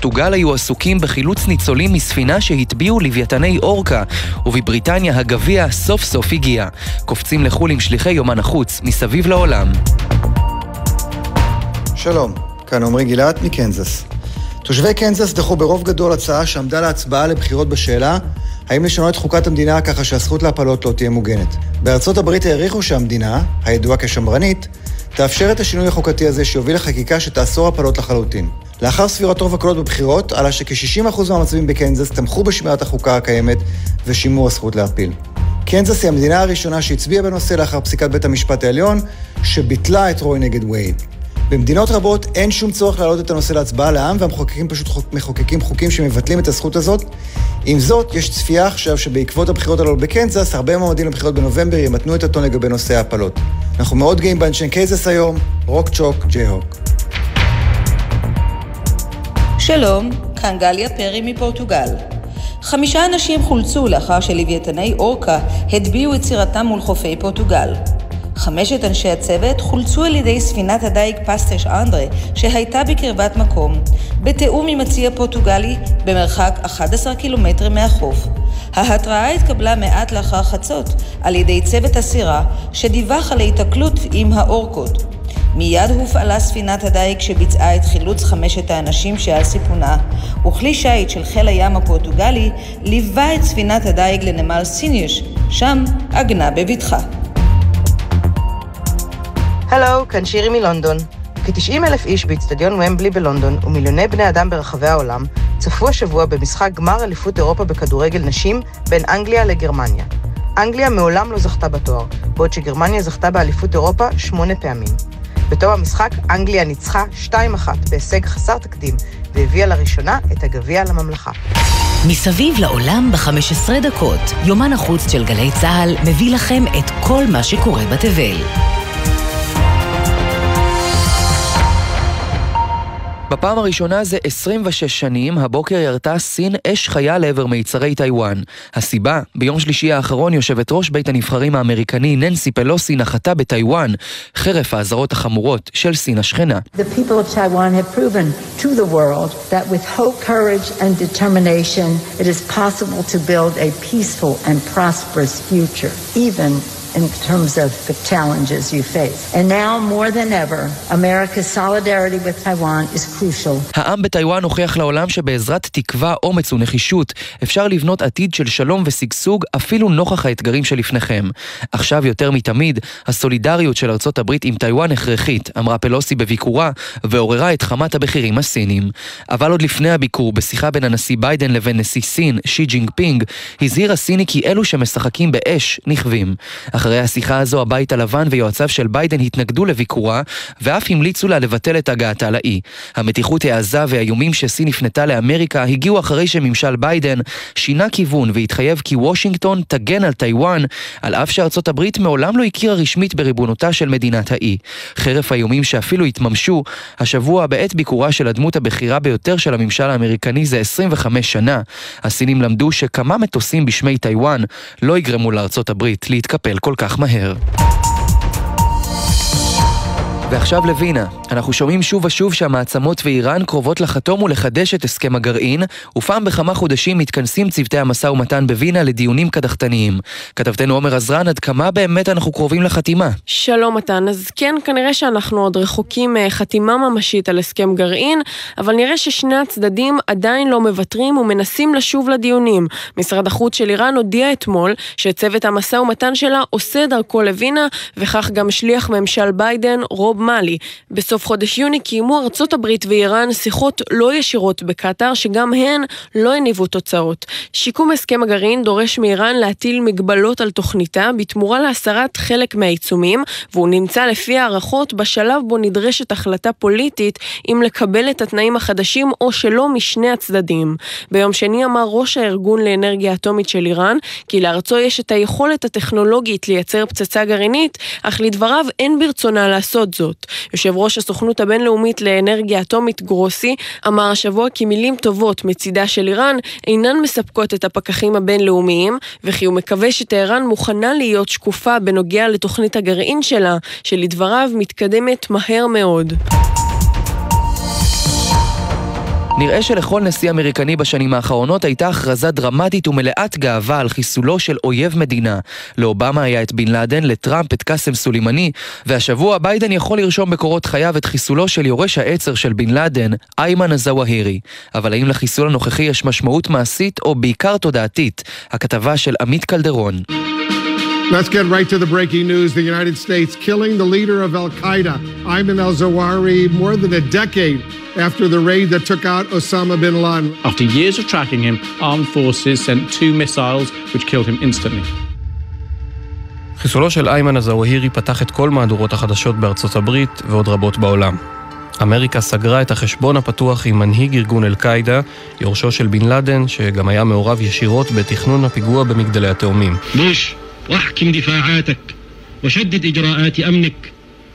בפורטוגל היו עסוקים בחילוץ ניצולים מספינה שהטביעו לוויתני אורקה, ובבריטניה הגביע סוף סוף הגיע. קופצים לחו"ל עם שליחי יומן החוץ, מסביב לעולם. שלום, כאן עמרי גילת מקנזס. תושבי קנזס דחו ברוב גדול הצעה שעמדה להצבעה לבחירות בשאלה האם לשנות את חוקת המדינה ככה שהזכות להפלות לא תהיה מוגנת. בארצות הברית העריכו שהמדינה, הידועה כשמרנית, תאפשר את השינוי החוקתי הזה שיוביל לחקיקה שתאסור הפלות לחלוטין. לאחר ספירת רוב הקולות בבחירות, עלה שכ-60% מהמצביעים בקנזס תמכו בשמירת החוקה הקיימת ושימור הזכות להפיל. קנזס היא המדינה הראשונה שהצביעה בנושא לאחר פסיקת בית המשפט העליון, שביטלה את רוי נגד וייד. במדינות רבות אין שום צורך להעלות את הנושא להצבעה לעם, והמחוקקים פשוט חוק, מחוקקים חוקים שמבטלים את הזכות הזאת. עם זאת, יש צפייה עכשיו שבעקבות הבחירות הללו בקנזס, הרבה מועמדים לבחירות בנובמבר ימתנו את הטון לגבי נושא ההפלות. אנחנו מאוד גאים באנשי קנזס היום, רוק צ'וק, ג'יי הוק. שלום, כאן גליה פרי מפורטוגל. חמישה אנשים חולצו לאחר שלוויתני אורקה הטביעו את סירתם מול חופי פורטוגל. חמשת אנשי הצוות חולצו על ידי ספינת הדייג פסטש אנדרה, שהייתה בקרבת מקום, בתיאום עם הצי הפורטוגלי, במרחק 11 קילומטרים מהחוף. ההתראה התקבלה מעט לאחר חצות על ידי צוות הסירה, שדיווח על ההיתקלות עם האורקות. מיד הופעלה ספינת הדייג שביצעה את חילוץ חמשת האנשים שעל סיפונה, וכלי שיט של חיל הים הפורטוגלי ליווה את ספינת הדייג לנמל סיניוש, שם עגנה בבטחה. הלו, כאן שירי מלונדון. כ-90 אלף איש באיצטדיון ומבלי בלונדון ומיליוני בני אדם ברחבי העולם צפו השבוע במשחק גמר אליפות אירופה בכדורגל נשים בין אנגליה לגרמניה. אנגליה מעולם לא זכתה בתואר, בעוד שגרמניה זכתה באליפות אירופה שמונה פעמים. בתום המשחק, אנגליה ניצחה 2-1 בהישג חסר תקדים, והביאה לראשונה את הגביע לממלכה. מסביב לעולם ב-15 דקות, יומן החוץ של גלי צה"ל מביא לכם את כל מה שקורה בתבל. בפעם הראשונה זה 26 שנים, הבוקר ירתה סין אש חיה לעבר מיצרי טיוואן. הסיבה, ביום שלישי האחרון יושבת ראש בית הנבחרים האמריקני ננסי פלוסי נחתה בטיוואן, חרף האזהרות החמורות של סין השכנה. Hope, future, in terms of the challenges you face. And now more than ever, America's solidarity with Taiwan is crucial. העם בטיוואן הוכיח לעולם שבעזרת תקווה, אומץ ונחישות אפשר לבנות עתיד של שלום ושגשוג אפילו נוכח האתגרים שלפניכם. עכשיו יותר מתמיד, הסולידריות של ארצות הברית עם טיוואן הכרחית, אמרה פלוסי בביקורה, ועוררה את חמת הבכירים הסינים. אבל עוד לפני הביקור, בשיחה בין הנשיא ביידן לבין נשיא סין, שי ג'ינפינג, הזהיר הסיני כי אלו שמשחקים באש נכווים. אחרי השיחה הזו הבית הלבן ויועציו של ביידן התנגדו לביקורה, ואף המליצו לה לבטל את הגעתה לאי. המתיחות העזה והאיומים שסין הפנתה לאמריקה הגיעו אחרי שממשל ביידן שינה כיוון והתחייב כי וושינגטון תגן על טיוואן, על אף שארצות הברית מעולם לא הכירה רשמית בריבונותה של מדינת האי. חרף האיומים שאפילו התממשו, השבוע בעת ביקורה של הדמות הבכירה ביותר של הממשל האמריקני זה 25 שנה, הסינים למדו שכמה מטוסים בשמי טיוואן לא יגרמו לארצות הברית להתקפל כל כך מהר. ועכשיו לווינה. אנחנו שומעים שוב ושוב שהמעצמות ואיראן קרובות לחתום ולחדש את הסכם הגרעין, ופעם בכמה חודשים מתכנסים צוותי המשא ומתן בווינה לדיונים קדחתניים. כתבתנו עומר עזרן, עד כמה באמת אנחנו קרובים לחתימה? שלום מתן, אז כן, כנראה שאנחנו עוד רחוקים מחתימה ממשית על הסכם גרעין, אבל נראה ששני הצדדים עדיין לא מוותרים ומנסים לשוב לדיונים. משרד החוץ של איראן הודיע אתמול שצוות המשא ומתן שלה עושה דרכו לווינה, וכך גם שליח ממשל ביידן, רוב מאלי. בסוף חודש יוני קיימו ארצות הברית ואיראן שיחות לא ישירות בקטאר, שגם הן לא הניבו תוצאות. שיקום הסכם הגרעין דורש מאיראן להטיל מגבלות על תוכניתה בתמורה להסרת חלק מהעיצומים, והוא נמצא לפי הערכות בשלב בו נדרשת החלטה פוליטית אם לקבל את התנאים החדשים או שלא משני הצדדים. ביום שני אמר ראש הארגון לאנרגיה אטומית של איראן, כי לארצו יש את היכולת הטכנולוגית לייצר פצצה גרעינית, אך לדבריו אין ברצונה לעשות זאת. יושב ראש הסוכנות הבינלאומית לאנרגיה אטומית גרוסי אמר השבוע כי מילים טובות מצידה של איראן אינן מספקות את הפקחים הבינלאומיים, וכי הוא מקווה שטהרן מוכנה להיות שקופה בנוגע לתוכנית הגרעין שלה, שלדבריו מתקדמת מהר מאוד. נראה שלכל נשיא אמריקני בשנים האחרונות הייתה הכרזה דרמטית ומלאת גאווה על חיסולו של אויב מדינה. לאובמה היה את בן לאדן, לטראמפ את קאסם סולימני, והשבוע ביידן יכול לרשום בקורות חייו את חיסולו של יורש העצר של בן לאדן, איימן א-זוואהירי. אבל האם לחיסול הנוכחי יש משמעות מעשית או בעיקר תודעתית? הכתבה של עמית קלדרון. Let's get right to the breaking news. The United States killing the leader of Al Qaeda, Ayman al Zawahiri, more than a decade after the raid that took out Osama bin Laden. After years of tracking him, armed forces sent two missiles which killed him instantly. חיסולו של איימן א-זוואהירי פתח את כל מהדורות החדשות בארצות הברית ועוד רבות בעולם. אמריקה סגרה את החשבון הפתוח עם מנהיג ארגון אל-קאעידה, יורשו של בן לאדן, שגם היה מעורב ישירות בתכנון הפיגוע במגדלי התאומים. בוש واحكم دفاعاتك وشدد إجراءات أمنك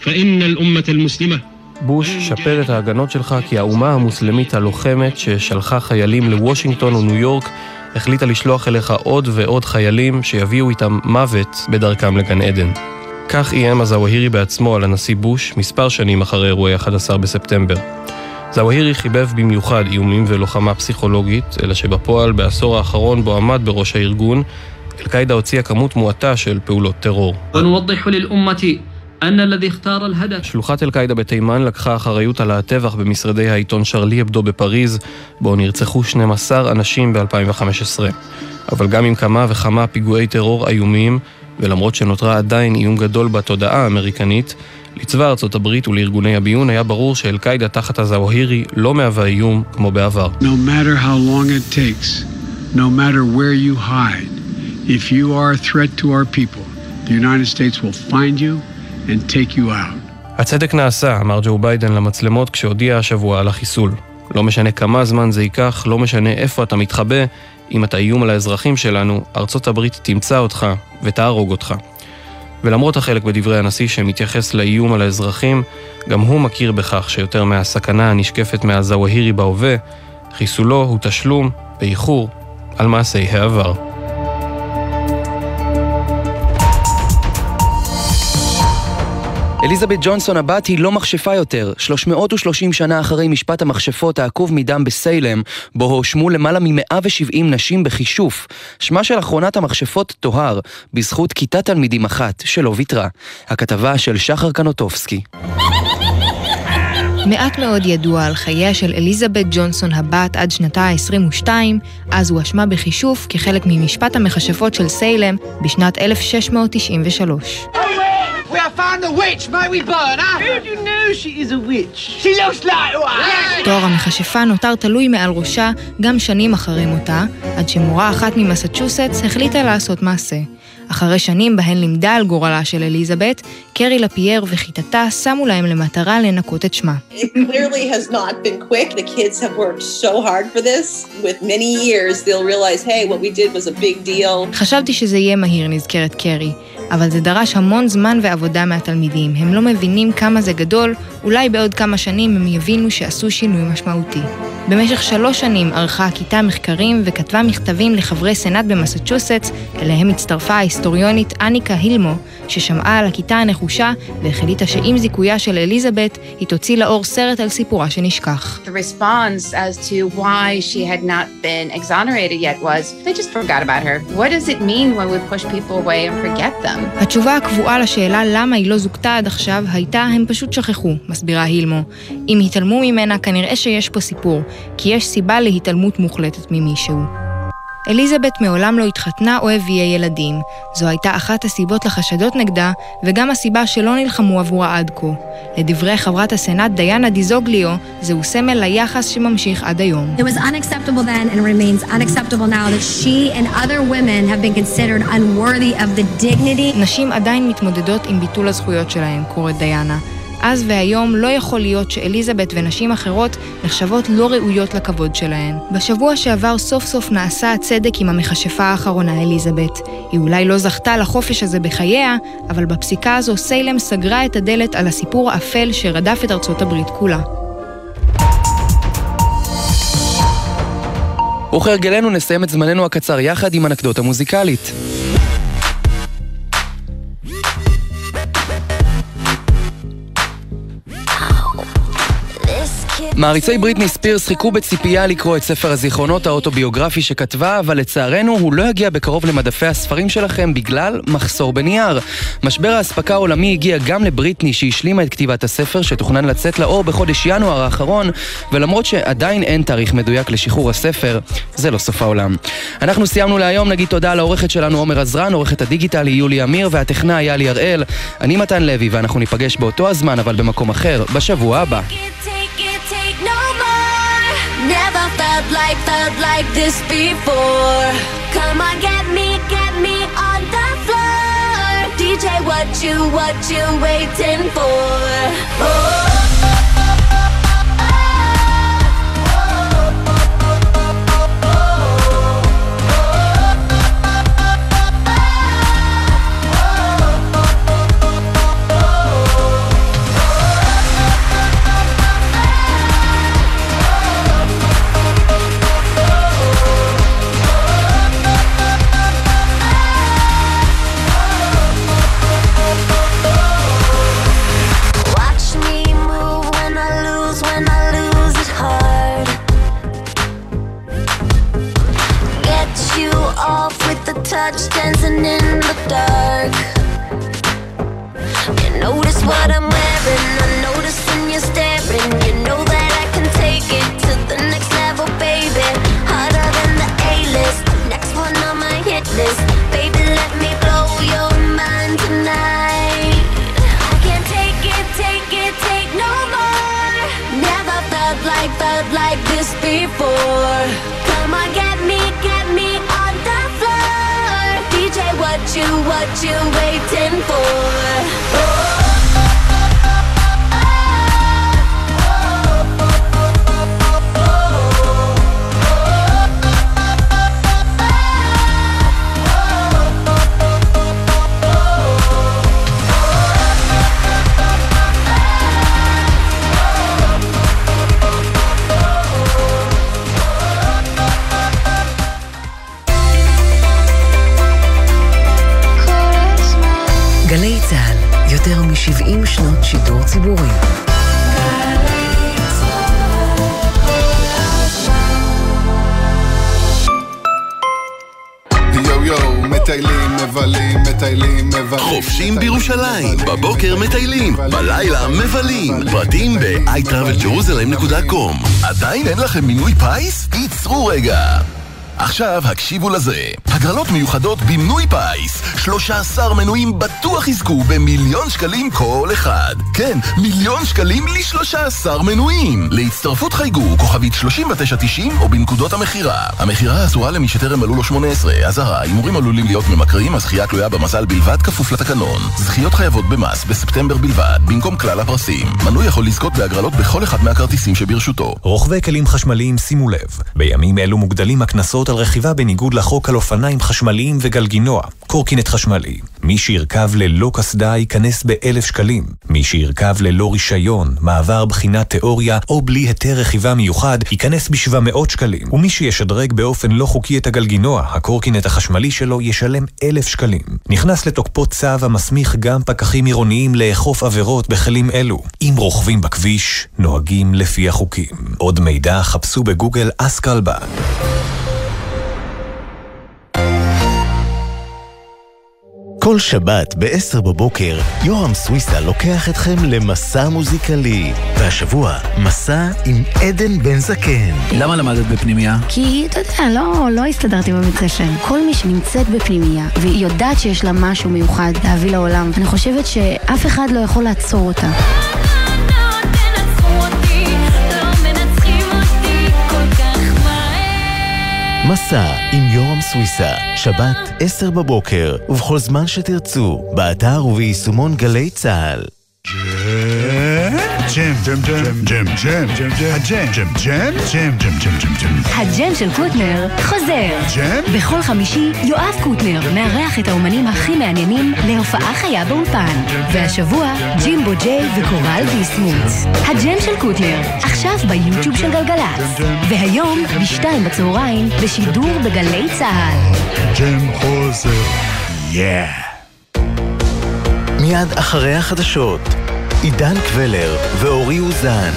فإن الأمة المسلمة בוש, שפר את ההגנות שלך כי האומה המוסלמית הלוחמת ששלחה חיילים לוושינגטון וניו יורק החליטה לשלוח אליך עוד ועוד חיילים שיביאו איתם מוות בדרכם לגן עדן. כך איים הזוואהירי בעצמו על הנשיא בוש מספר שנים אחרי אירועי 11 בספטמבר. זוואהירי חיבב במיוחד איומים ולוחמה פסיכולוגית, אלא שבפועל בעשור האחרון בו עמד בראש הארגון, אל-קאעידה הוציאה כמות מועטה של פעולות טרור. שלוחת אל-קאעידה בתימן לקחה אחריות על הטבח במשרדי העיתון שרלי אבדו בפריז, בו נרצחו 12 אנשים ב-2015. אבל גם עם כמה וכמה פיגועי טרור איומים, ולמרות שנותרה עדיין איום גדול בתודעה האמריקנית, לצבא ארצות הברית ולארגוני הביון היה ברור שאל-קאעידה תחת הזוואהירי לא מהווה איום כמו בעבר. No matter how long it takes, no matter where you hide, If you are a threat to our people, the United States will find you and take you out. הצדק נעשה, אמר ג'ו ביידן למצלמות כשהודיע השבוע על החיסול. לא משנה כמה זמן זה ייקח, לא משנה איפה אתה מתחבא, אם אתה איום על האזרחים שלנו, ארצות הברית תמצא אותך ותהרוג אותך. ולמרות החלק בדברי הנשיא שמתייחס לאיום על האזרחים, גם הוא מכיר בכך שיותר מהסכנה הנשקפת מהזוואהירי בהווה, חיסולו הוא תשלום, באיחור, על מעשי העבר. אליזבת ג'ונסון הבת היא לא מכשפה יותר. 330 שנה אחרי משפט המכשפות העקוב מדם בסיילם, בו הואשמו למעלה מ-170 נשים בכישוף. שמה של אחרונת המכשפות טוהר, בזכות כיתת תלמידים אחת שלא ויתרה. הכתבה של שחר קנוטובסקי. מעט מאוד ידוע על חייה של אליזבת ג'ונסון הבת עד שנתה ה-22, אז הואשמה בכישוף כחלק ממשפט המכשפות של סיילם בשנת 1693. We have found the witch, may we burn her? How do you know she is a witch? She looks like one! תואר המכשפה נותר תלוי מעל ראשה גם שנים אחרי מותה, עד שמורה אחת ממסצ'וסטס החליטה לעשות מעשה. אחרי שנים בהן לימדה על גורלה של אליזבת, קרי לפייר וכיתתה שמו להם למטרה לנקות את שמה. חשבתי שזה יהיה מהיר, נזכרת קרי, אבל זה דרש המון זמן ועבודה מהתלמידים. הם לא מבינים כמה זה גדול, אולי בעוד כמה שנים הם יבינו שעשו שינוי משמעותי. במשך שלוש שנים ערכה הכיתה מחקרים וכתבה מכתבים לחברי סנאט במסצ'וסטס, אליהם הצטרפה ההיסטוריונית אניקה הילמו, ששמעה על הכיתה הנחושה והחליטה שעם זיכויה של אליזבת, היא תוציא לאור סרט על סיפורה שנשכח. התשובה הקבועה לשאלה למה היא לא זוכתה עד עכשיו הייתה, הם פשוט שכחו, מסבירה הילמו. אם התעלמו ממנה, כנראה שיש פה סיפור, כי יש סיבה להתעלמות מוחלטת ממישהו. אליזבת מעולם לא התחתנה או הביאה ילדים. זו הייתה אחת הסיבות לחשדות נגדה, וגם הסיבה שלא נלחמו עבורה עד כה. לדברי חברת הסנאט דיאנה דיזוגליו, זהו סמל ליחס שממשיך עד היום. It was unacceptable then and remains unacceptable now that she and other women have been considered unworthy of the dignity. נשים עדיין מתמודדות עם ביטול הזכויות שלהן, קוראת דיאנה. אז והיום לא יכול להיות שאליזבת ונשים אחרות נחשבות לא ראויות לכבוד שלהן. בשבוע שעבר סוף סוף נעשה הצדק עם המכשפה האחרונה אליזבת. היא אולי לא זכתה לחופש הזה בחייה, אבל בפסיקה הזו סיילם סגרה את הדלת על הסיפור האפל שרדף את ארצות הברית כולה. וכהרגלנו נסיים את זמננו הקצר יחד עם אנקדוטה מוזיקלית. מעריצי בריטני ספירס חיכו בציפייה לקרוא את ספר הזיכרונות האוטוביוגרפי שכתבה, אבל לצערנו הוא לא יגיע בקרוב למדפי הספרים שלכם בגלל מחסור בנייר. משבר האספקה העולמי הגיע גם לבריטני שהשלימה את כתיבת הספר שתוכנן לצאת לאור בחודש ינואר האחרון, ולמרות שעדיין אין תאריך מדויק לשחרור הספר, זה לא סוף העולם. אנחנו סיימנו להיום, נגיד תודה לעורכת שלנו עומר עזרן, עורכת הדיגיטל היא יולי אמיר והטכנאי יאלי הראל. אני מתן לוי ואנחנו ניפגש באותו הזמן אבל במקום אחר, בשבוע הבא. Never felt like, felt like this before. Come on, get me, get me on the floor. DJ, what you, what you waiting for? Oh. Touch dancing in the dark. You notice what I'm wearing, I notice when you're staring. You know that I can take it to the next level, baby. Harder than the A-list, next one on my hit list. Baby, let me blow your mind tonight. I can't take it, take it, take no more. Never felt like, felt like this before. Come on, you, what you waiting for? Oh. שידור ציבורי. יו יו, מטיילים, מבלים, מטיילים, מבלים. חופשים בירושלים, בבוקר מטיילים, בלילה מבלים. פרטים ב-iTravelJerusalem.com עדיין אין לכם מינוי פיס? ייצרו רגע! עכשיו הקשיבו לזה, הגרלות מיוחדות במנוי פיס. 13 מנויים בטוח יזכו במיליון שקלים כל אחד. כן, מיליון שקלים ל-13 מנויים. להצטרפות חייגו כוכבית 3990 או בנקודות המכירה. המכירה אסורה למי שטרם מלאו לו 18 אזהרה, הימורים עלולים להיות ממכרים הזכייה תלויה במזל בלבד כפוף לתקנון. זכיות חייבות במס בספטמבר בלבד במקום כלל הפרסים. מנוי יכול לזכות בהגרלות בכל אחד מהכרטיסים שברשותו. רוכבי כלים חשמליים שימו לב, בימים אלו מוגדלים הקנסות על רכיבה בניגוד לחוק על אופניים חשמליים וגלגינוע, קורקינט חשמלי. מי שירכב ללא קסדה ייכנס באלף שקלים. מי שירכב ללא רישיון, מעבר בחינת תיאוריה או בלי היתר רכיבה מיוחד ייכנס ב-700 שקלים. ומי שישדרג באופן לא חוקי את הגלגינוע, הקורקינט החשמלי שלו ישלם אלף שקלים. נכנס לתוקפו צו המסמיך גם פקחים עירוניים לאכוף עבירות בכלים אלו. אם רוכבים בכביש, נוהגים לפי החוקים. עוד מידע חפשו בגוגל אסקלבה. כל שבת ב-10 בבוקר, יורם סוויסה לוקח אתכם למסע מוזיקלי. והשבוע, מסע עם עדן בן זקן. למה למדת בפנימייה? כי, אתה יודע, לא, לא הסתדרתי בבית ספר. כל מי שנמצאת בפנימייה, והיא יודעת שיש לה משהו מיוחד להביא לעולם, אני חושבת שאף אחד לא יכול לעצור אותה. מסע עם יורם סוויסה, שבת 10 בבוקר, ובכל זמן שתרצו, באתר וביישומון גלי צה"ל. ג'ם, ג'ם, ג'ם, ג'ם, ג'ם, ג'ם, הג'ם, ג'ם, ג'ם, ג'ם, ג'ם, ג'ם, ג'ם, ג'ם. הג'ם של קוטנר חוזר. ג'ם? בכל חמישי יואב קוטנר מארח את האומנים הכי מעניינים להופעה חיה באולפן. והשבוע ג'ימבו ג'יי וקורל ביסמוט. הג'ם של קוטנר, עכשיו ביוטיוב של גלגלצ. והיום בשתיים בצהריים בשידור בגלי צה"ל. ג'ם חוזר. יא. מיד אחרי החדשות, עידן קבלר ואורי אוזן.